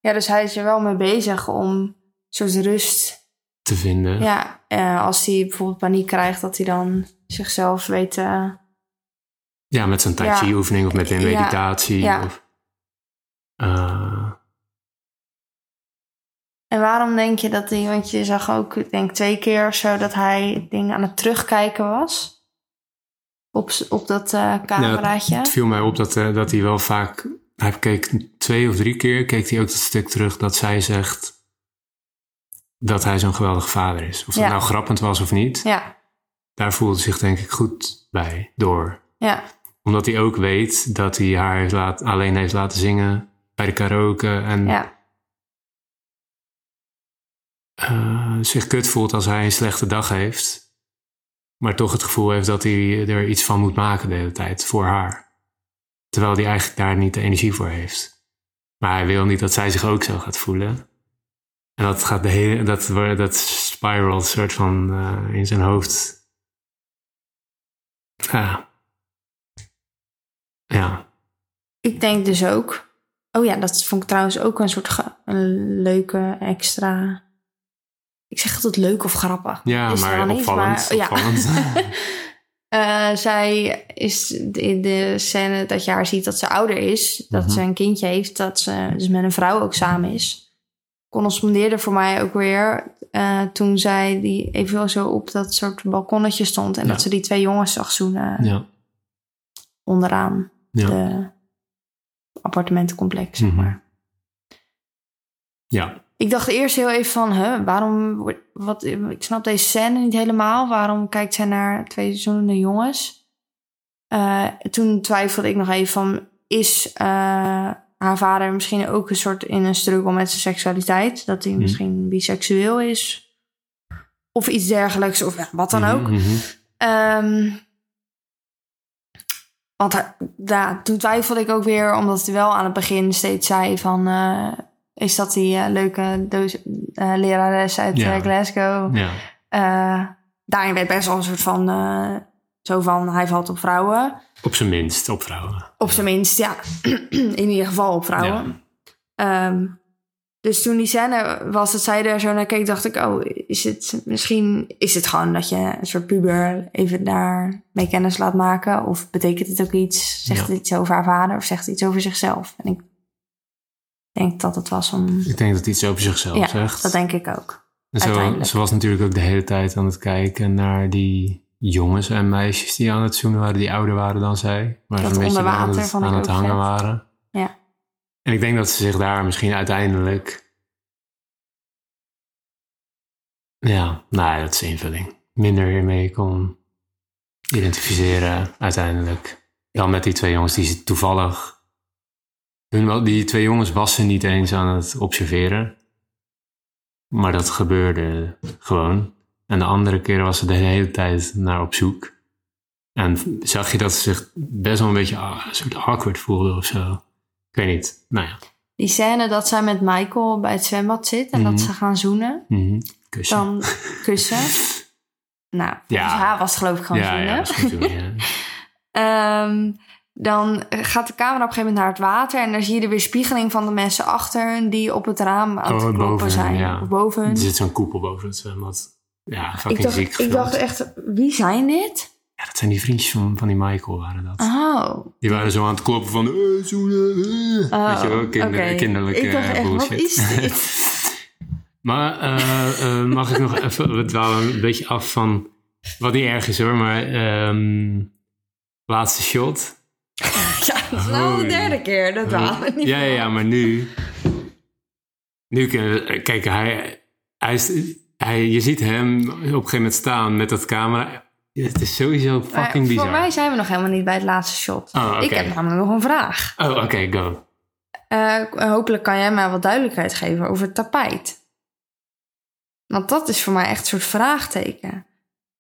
Ja, dus hij is er wel mee bezig om een soort rust te vinden. Ja, eh, als hij bijvoorbeeld paniek krijgt, dat hij dan zichzelf weet. eh, Ja, met zijn tai Ja. chi oefening of met een meditatie. Ja. Of, En waarom denk je dat hij, want je zag ook, ik denk twee keer of zo, dat hij dingen aan het terugkijken was? Op, op dat eh cameraatje. Het viel mij op dat, eh, dat hij wel vaak... Hij keek twee of drie keer keek hij ook dat stuk terug dat zij zegt dat hij zo'n geweldige vader is. Of Ja. dat nou grappend was of niet. Ja, Daar voelde zich denk ik goed bij door. ja, Omdat hij ook weet dat hij haar heeft laat, alleen heeft laten zingen bij de karaoke. En ja, eh, zich kut voelt als hij een slechte dag heeft. Maar toch het gevoel heeft dat hij er iets van moet maken de hele tijd voor haar. Terwijl hij eigenlijk daar niet de energie voor heeft. Maar hij wil niet dat zij zich ook zo gaat voelen. En dat gaat de hele, dat, dat spiral soort van eh, in zijn hoofd. Ja. Ja. Ik denk dus ook. Oh ja, dat vond ik trouwens ook een soort een leuke extra. Ik zeg altijd leuk of grappig. Ja, Is maar niet, opvallend. maar- ja. [LAUGHS] Eh, zij is in de scène dat je haar ziet dat ze ouder is, dat Mhm. ze een kindje heeft, dat ze dus met een vrouw ook samen is. Correspondeerde voor mij ook weer eh, toen zij die even zo op dat soort balkonnetje stond en Ja. dat ze die twee jongens zag zoenen ja. onderaan Ja. de appartementencomplex, zeg Mhm. maar. ja. Ik dacht eerst heel even van, huh, waarom, wat, ik snap deze scène niet helemaal. Waarom kijkt zij naar twee zoenende jongens? Eh, toen twijfelde ik nog even van, is eh, haar vader misschien ook een soort in een struggle met zijn seksualiteit? Dat hij Mhm. misschien biseksueel is? Of iets dergelijks, of ja, wat dan ook. Mhm, mhm. Ehm, want ja, toen twijfelde ik ook weer, omdat hij wel aan het begin steeds zei van... eh, is dat die eh, leuke doos, eh, lerares uit Ja. eh, Glasgow? Ja. Daarin werd best wel een soort van... zo van, hij valt op vrouwen. Op zijn minst op vrouwen. Op zijn minst, ja. [CLEARS THROAT] In ieder geval op vrouwen. Ehm, dus toen die scène was dat zij daar zo naar keek, dacht ik, oh, is het misschien is het gewoon dat je een soort puber even daar mee kennis laat maken? Of betekent het ook iets? Zegt Ja. het iets over haar vader of zegt het iets over zichzelf? En ik denk dat het was om. Ik denk dat iets over zichzelf Ja, zegt. dat denk ik ook. En zo, ze was natuurlijk ook de hele tijd aan het kijken naar die jongens en meisjes die aan het zoenen waren, die ouder waren dan zij. Maar Dat een beetje aan het, aan hangen vet. waren. Ja. En ik denk dat ze zich daar misschien uiteindelijk... Ja, nou ja, dat is invulling. Minder hiermee kon identificeren uiteindelijk. Dan met die twee jongens die ze toevallig hun, die twee jongens wassen niet eens aan het observeren. Maar dat gebeurde gewoon. En de andere keer was ze de hele tijd naar op zoek. En zag je dat ze zich best wel een beetje ah, een soort awkward voelde of zo. Ik weet niet. Nou ja. Die scène dat zij met Michael bij het zwembad zit en Mhm. dat ze gaan zoenen, Mhm. Kussen. dan kussen. [LAUGHS] Nou, Ja. haar was geloof ik gewoon ja, zoenen. ja, dat is goed doen, ja. Ehm, dan gaat de camera op een gegeven moment naar het water en dan zie je de weerspiegeling van de mensen achter hen die op het raam aan het Oh, kloppen boven zijn. ja. Of boven. Er zit zo'n koepel boven het zwembad. Ja, Ik fucking dacht, ziek ik dacht echt, wie zijn dit? Ja, dat zijn die vriendjes van, van die Michael waren dat. Oh, Die waren zo aan het kloppen van... eh, eh. Oh, Weet je wel, kinder, kinderlijke Ik dacht echt, wat bullshit. is dit? [LAUGHS] [LAUGHS] maar eh, eh, mag ik nog even... We dwalen een beetje af van... Wat niet erg is hoor, maar... ehm, laatste shot. [LAUGHS] ja, dat is nou de derde keer. Dat waren niet Ja, ja, ja, maar nu... Nu kunnen we... Kijk, hij... hij, is, hij je ziet hem op een gegeven moment staan met dat camera. Het is sowieso fucking bizar. Voor mij zijn we nog helemaal niet bij het laatste shot. Oh. Ik heb namelijk nog een vraag. Oh, oké, go. Eh, hopelijk kan jij mij wat duidelijkheid geven over het tapijt. Want dat is voor mij echt een soort vraagteken.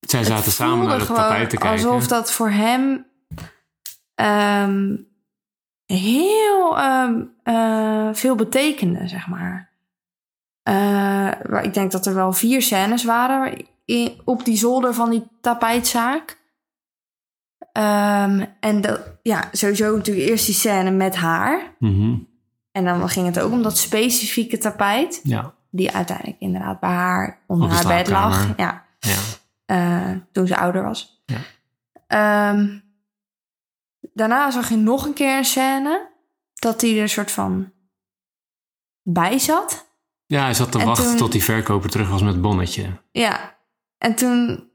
Zij zaten samen naar het tapijt te kijken. Alsof dat voor hem ehm, heel ehm, eh, veel betekende, zeg maar. Eh, ik denk dat er wel vier scènes waren in- op die zolder van die tapijtzaak. Ehm, en dat, ja, sowieso natuurlijk eerst die scène met haar. Mhm, En dan ging het ook om dat specifieke tapijt. Ja, Die uiteindelijk inderdaad bij haar onder haar bed lag. Ja, ja. eh, toen ze ouder was. Ja. Daarna zag je nog een keer een scène dat hij er een soort van bij zat. Ja, hij zat te En wachten toen- tot die verkoper terug was met het bonnetje. Ja, en toen,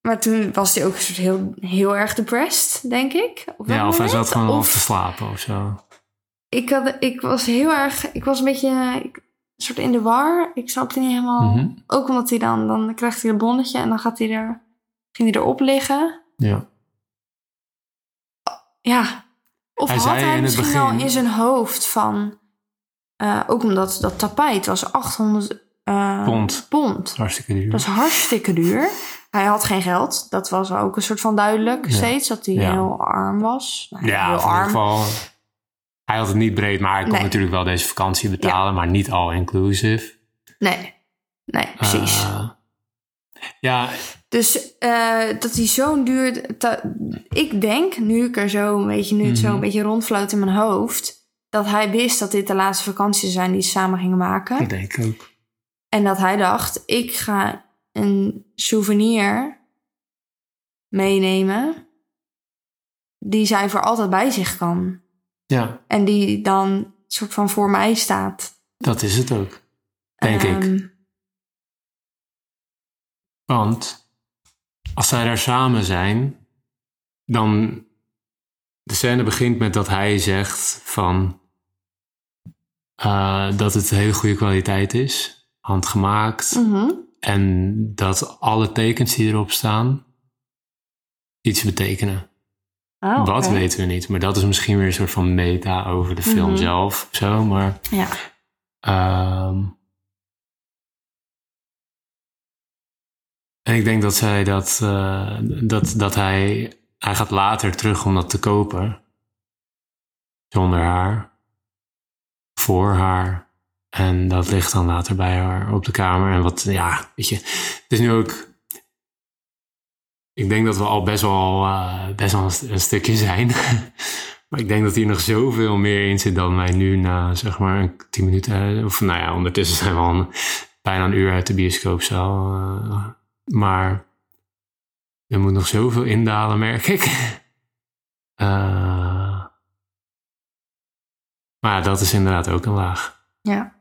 maar toen was hij ook een soort heel, heel erg depressed, denk ik. Op Ja, of hij zat gewoon Of te slapen of zo. ik, had, ik was heel erg, ik was een beetje ik- een soort in de war. Ik snapte niet helemaal. Mhm. Ook omdat hij dan, dan krijgt hij een bonnetje en dan gaat hij er, ging hij erop liggen. Ja. Ja. Of Hij had zei hij in het misschien begin- wel in zijn hoofd van... eh, ook omdat dat tapijt was 800 eh, Pond. pond. Hartstikke duur. Dat is hartstikke duur. Hij had geen geld. Dat was ook een soort van duidelijk Ja. steeds. Dat hij Ja. heel arm was. Nou, ja, heel of in ieder arm. geval... Hij had het niet breed, maar hij kon Nee. natuurlijk wel deze vakantie betalen, maar niet all-inclusive. Nee. Nee, precies. Eh, ja, Dus eh, dat hij zo'n duur... ik denk, nu ik er zo een beetje, nu het zo Mhm. een beetje rondfloot in mijn hoofd... dat hij wist dat dit de laatste vakantie zijn die ze samen gingen maken. ik denk ook. En dat hij dacht, ik ga een souvenir meenemen... die zij voor altijd bij zich kan. Ja, En die dan soort van voor mij staat. dat is het ook. Denk ik. Want als zij daar samen zijn, dan. De scène begint met dat hij zegt van. eh, dat het hele goede kwaliteit is, handgemaakt. mhm. En dat alle tekens die erop staan iets betekenen. Oh, Wat weten we niet, maar dat is misschien weer een soort van meta over de film Mhm. zelf of zo. Maar Ja. Ehm, en ik denk dat zij dat, eh, dat, dat hij, hij gaat later terug om dat te kopen. Zonder haar. Voor haar. En dat ligt dan later bij haar op de kamer. En wat, ja, weet je, het is nu ook. Ik denk dat we al best wel, eh, best wel een, stukje zijn. [LAUGHS] maar ik denk dat hier nog zoveel meer in zit dan wij nu na, zeg maar, tien minuten. Of nou ja, ondertussen zijn we al een- bijna een uur uit de bioscoopzaal. eh, maar er moet nog zoveel indalen, merk ik. [LAUGHS] Eh, maar dat is inderdaad ook een laag. ja.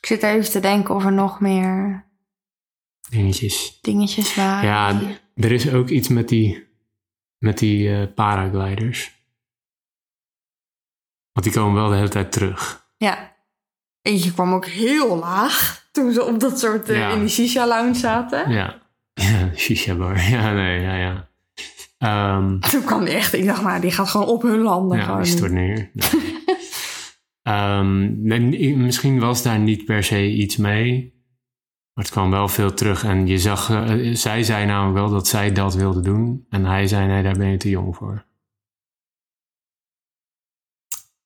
Ik zit even te denken of er nog meer Dingetjes. dingetjes waren. Ja, er is ook iets met die, met die eh, paragliders. Want die komen wel de hele tijd terug. ja. Eentje kwam ook heel laag toen ze op dat soort eh, Ja. in die shisha lounge zaten. Ja, ja shisha bar. [LAUGHS] Ja, nee, ja, ja. Ehm, Toen kwam die echt, ik dacht, nou, die gaat gewoon op hun landen. ja, gewoon die stort nu. neer. Nee. [LAUGHS] Ehm, nee, misschien was daar niet per se iets mee. Maar het kwam wel veel terug. En je zag, eh, zij zei namelijk wel dat zij dat wilde doen. En hij zei, nee, daar ben je te jong voor.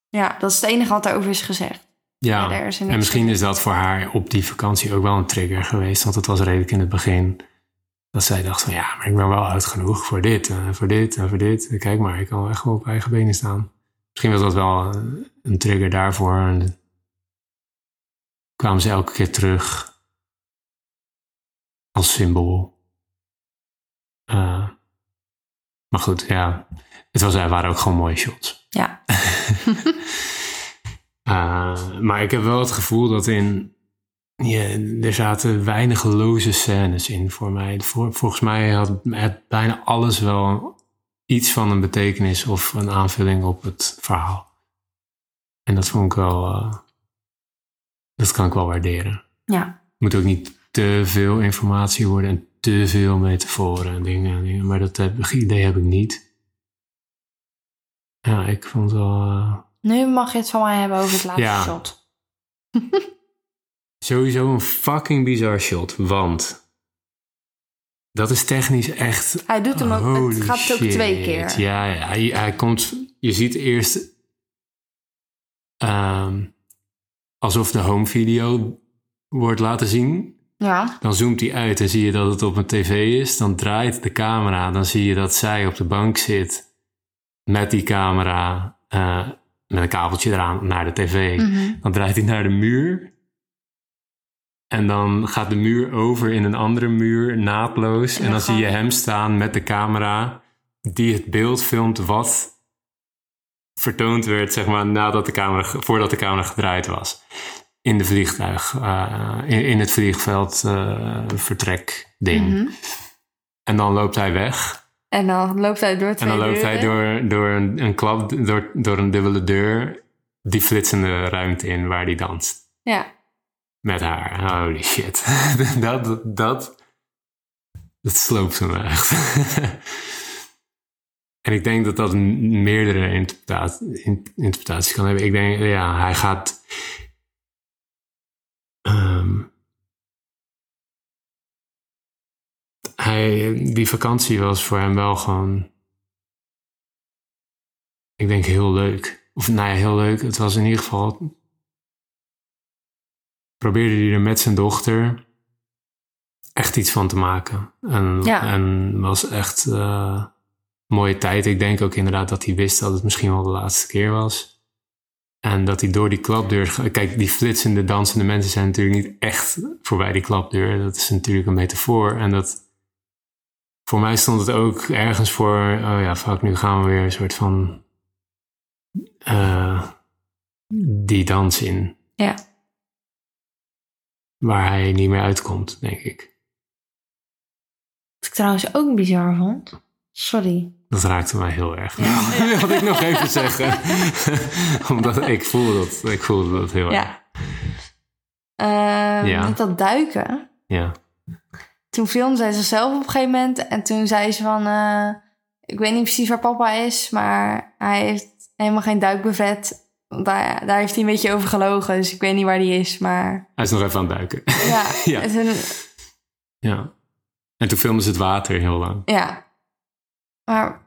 Ja, dat is het enige wat daarover is gezegd. Ja, is en misschien is dat voor haar op die vakantie ook wel een trigger geweest. Want het was redelijk in het begin dat zij dacht van ja, maar ik ben wel oud genoeg voor dit en voor dit en voor dit. Kijk maar, ik kan wel echt wel op eigen benen staan. Misschien was dat wel eh, een trigger daarvoor. En kwamen ze elke keer terug als symbool. Eh, maar goed, ja. Het was, er waren ook gewoon mooie shots. Ja, [LAUGHS] Uh, maar ik heb wel het gevoel dat in. Ja, er zaten weinig loze scènes in voor mij. Volgens mij had, had bijna alles wel iets van een betekenis of een aanvulling op het verhaal. En dat vond ik wel. uh, dat kan ik wel waarderen. ja. Het moet ook niet te veel informatie worden en te veel metaforen en dingen. En dingen maar dat heb, idee heb ik niet. Ja, ik vond het wel. uh, Nu mag je het van mij hebben over het laatste Ja. shot. [LAUGHS] Sowieso een fucking bizar shot, want dat is technisch echt. Hij doet hem ook, het gaat ook twee keer. Ja, ja hij, hij komt. Je ziet eerst ehm, alsof de home video wordt laten zien. Ja, Dan zoomt hij uit en zie je dat het op een tv is. Dan draait de camera. Dan zie je dat zij op de bank zit met die camera, eh, met een kabeltje eraan naar de tv. Mhm. Dan draait hij naar de muur. En dan gaat de muur over in een andere muur, naadloos. En dan zie je hem staan met de camera die het beeld filmt wat vertoond werd, zeg maar, nadat de camera, voordat de camera gedraaid was. In de vliegtuig, eh, in, in het vliegveld eh, vertrek ding. Mhm. En dan loopt hij weg. En dan loopt hij door En twee dan loopt hij door, door een, een klap, door, door een dubbele deur, die flitsende ruimte in waar hij danst. Ja, Met haar. Holy shit. dat, [LAUGHS] dat, dat, dat sloopt me echt. [LAUGHS] en ik denk dat dat meerdere interpreta- in- interpretaties kan hebben. Ik denk, ja, hij gaat... ehm, hij, die vakantie was voor hem wel gewoon... Ik denk heel leuk. Of nou ja, heel leuk. Het was in ieder geval probeerde hij er met zijn dochter echt iets van te maken. En, Ja. en was echt een mooie tijd. Ik denk ook inderdaad dat hij wist dat het misschien wel de laatste keer was. En dat hij door die klapdeur... Kijk, die flitsende, dansende mensen zijn natuurlijk niet echt voorbij die klapdeur. Dat is natuurlijk een metafoor. En dat... Voor mij stond het ook ergens voor... Oh ja, fuck, nu gaan we weer een soort van... eh, die dans in ja. waar hij niet meer uitkomt, denk ik. Wat ik trouwens ook bizar vond. Sorry. Dat raakte mij heel erg. Ja. [LAUGHS] Dat wilde ik nog even zeggen. [LAUGHS] Omdat ik voelde dat, ik voelde dat heel erg. Ja. Ehm, Ja. Met dat duiken. Ja. Toen filmde zij zichzelf op een gegeven moment. En toen zei ze van... eh, ik weet niet precies waar papa is. Maar hij heeft helemaal geen duikbevet. Want Daar, daar heeft hij een beetje over gelogen. Dus ik weet niet waar die is. Maar Hij is nog even aan het duiken. ja. [LAUGHS] Ja. En toen, ja. En toen filmden ze het water heel lang. ja. Maar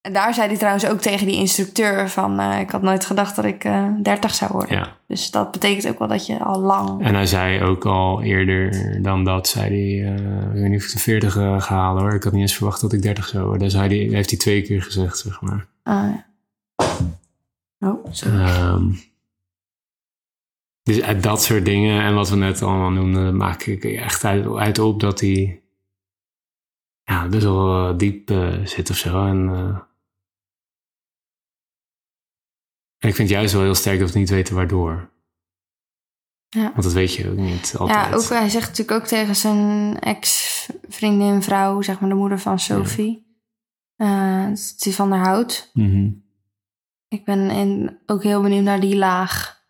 daar zei hij trouwens ook tegen die instructeur van... eh, ik had nooit gedacht dat ik eh 30 zou worden. Ja. Dus dat betekent ook wel dat je al lang... En hij zei ook al eerder dan dat, zei hij, eh, ik weet niet of ik de 40 ga halen hoor. Ik had niet eens verwacht dat ik 30 zou worden. Dus hij, die, heeft hij twee keer gezegd, zeg maar. Ah, ja. Oh, sorry. Ehm, dus uit dat soort dingen en wat we net allemaal noemden, maak ik echt uit, uit op dat hij ja, best wel diep zit of zo. En, en ik vind het juist wel heel sterk dat we niet weten waardoor. Ja. Want dat weet je ook niet altijd. Ja, ook, hij zegt natuurlijk ook tegen zijn ex-vriendin, vrouw, zeg maar de moeder van Sophie. eh, dat hij van haar houdt. Mhm. Ik ben in, ook heel benieuwd naar die laag.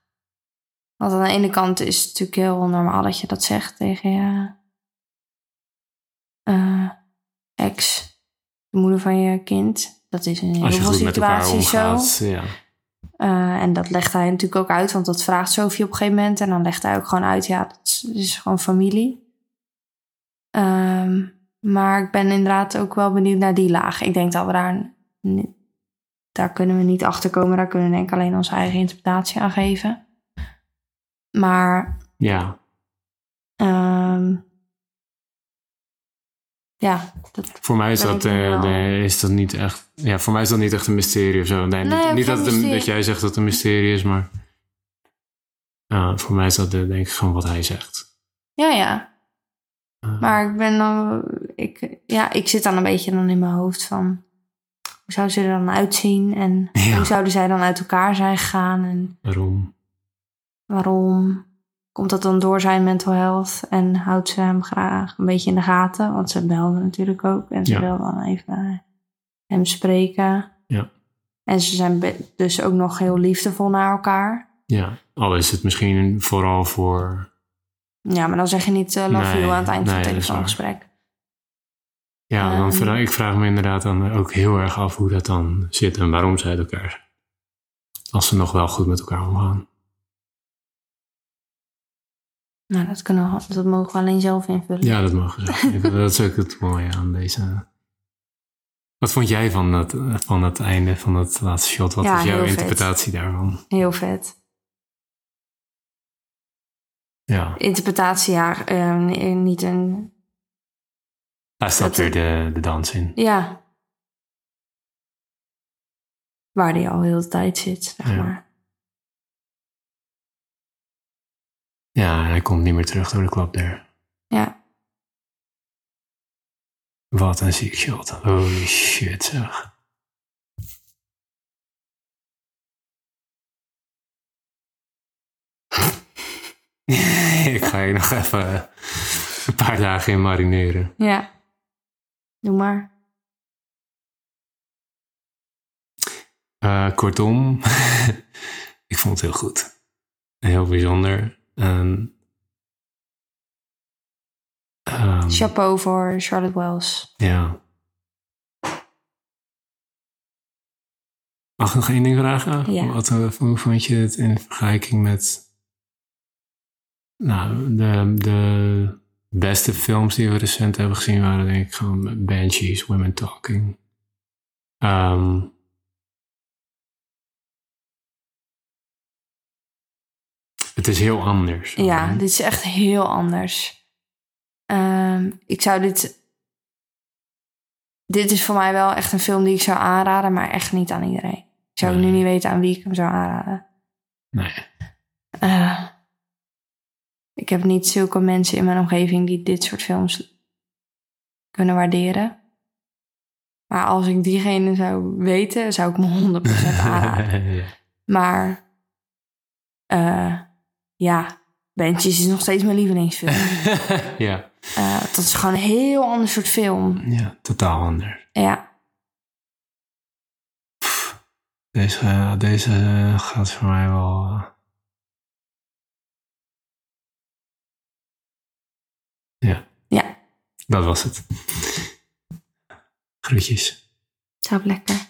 Want aan de ene kant is het natuurlijk heel normaal dat je dat zegt tegen je eh, ex. de moeder van je kind. Dat is in heel veel situaties zo. Ja. Eh, en dat legt hij natuurlijk ook uit, want dat vraagt Sophie op een gegeven moment. En dan legt hij ook gewoon uit, ja, dat is, gewoon familie. Ehm, maar ik ben inderdaad ook wel benieuwd naar die laag. Ik denk dat we daar, daar kunnen we niet achter komen. Daar kunnen we denk ik alleen onze eigen interpretatie aan geven. Maar ja. ehm, ja, dat, Voor mij is dat, eh, nee, is dat niet echt. Ja, voor mij is dat niet echt een mysterie of zo. Nee, Nee, niet, dat, het een- mysterie. dat jij zegt dat het een mysterie is, maar. ja, voor mij is dat eh, denk ik gewoon wat hij zegt. ja, ja. Eh, Maar ik ben dan, ik, ja, ik zit dan een beetje dan in mijn hoofd van, hoe zou ze er dan uitzien en Ja. hoe zouden zij dan uit elkaar zijn gegaan en waarom? waarom? Komt dat dan door zijn mental health en houdt ze hem graag een beetje in de gaten? Want ze belde natuurlijk ook en ze Ja. wil dan even hem spreken. Ja. En ze zijn dus ook nog heel liefdevol naar elkaar. Ja, al is het misschien vooral voor. Ja, maar dan zeg je niet eh, love Nee, you aan het eind van het telefoongesprek. Ja, dan Ehm. vra- ik vraag me inderdaad dan ook heel erg af hoe dat dan zit en waarom ze uit elkaar zijn. Als ze nog wel goed met elkaar omgaan. Nou, dat, kunnen we, dat mogen we alleen zelf invullen. Ja, dat mogen. [LAUGHS] Ik- dat is ook het mooie aan deze. Wat vond jij van het, van het einde van het laatste shot? Wat Ja, is jouw heel vet. interpretatie daarvan? Heel vet. Ja, Interpretatie, ja, eh, nee, niet een... daar staat weer de, de dans in. Ja. Waar die al heel de tijd zit, zeg Ja. maar. Ja, hij komt niet meer terug door de klap daar. Ja. Wat een ziek shot. Holy shit, zeg. [LAUGHS] Ik ga hier nog even een paar dagen in marineren. Ja. Doe maar. Eh, kortom, [LAUGHS] ik vond het heel goed. Heel bijzonder. En, ehm, Chapeau voor Charlotte Wells. ja. Mag ik nog één ding vragen? Ja. Wat, eh, hoe vond je het in vergelijking met nou, de, de beste films die we recent hebben gezien waren denk ik gewoon Banshees, Women Talking. Ehm, het is heel anders. Ja, hè? dit is echt heel anders. Ehm, ik zou dit... Dit is voor mij wel echt een film die ik zou aanraden, maar echt niet aan iedereen. Ik zou Nee. nu niet weten aan wie ik hem zou aanraden. Nee. Eh, ik heb niet zulke mensen in mijn omgeving die dit soort films kunnen waarderen. Maar als ik diegene zou weten, zou ik me 100% aanraden. [LAUGHS] ja. Maar eh, ja, Benches is nog steeds mijn lievelingsfilm. [LAUGHS] ja. Eh, dat is gewoon een heel ander soort film. ja, totaal anders. Ja, Deze, deze gaat voor mij wel. eh, Ja, ja, dat was het. Groetjes. zou lekker.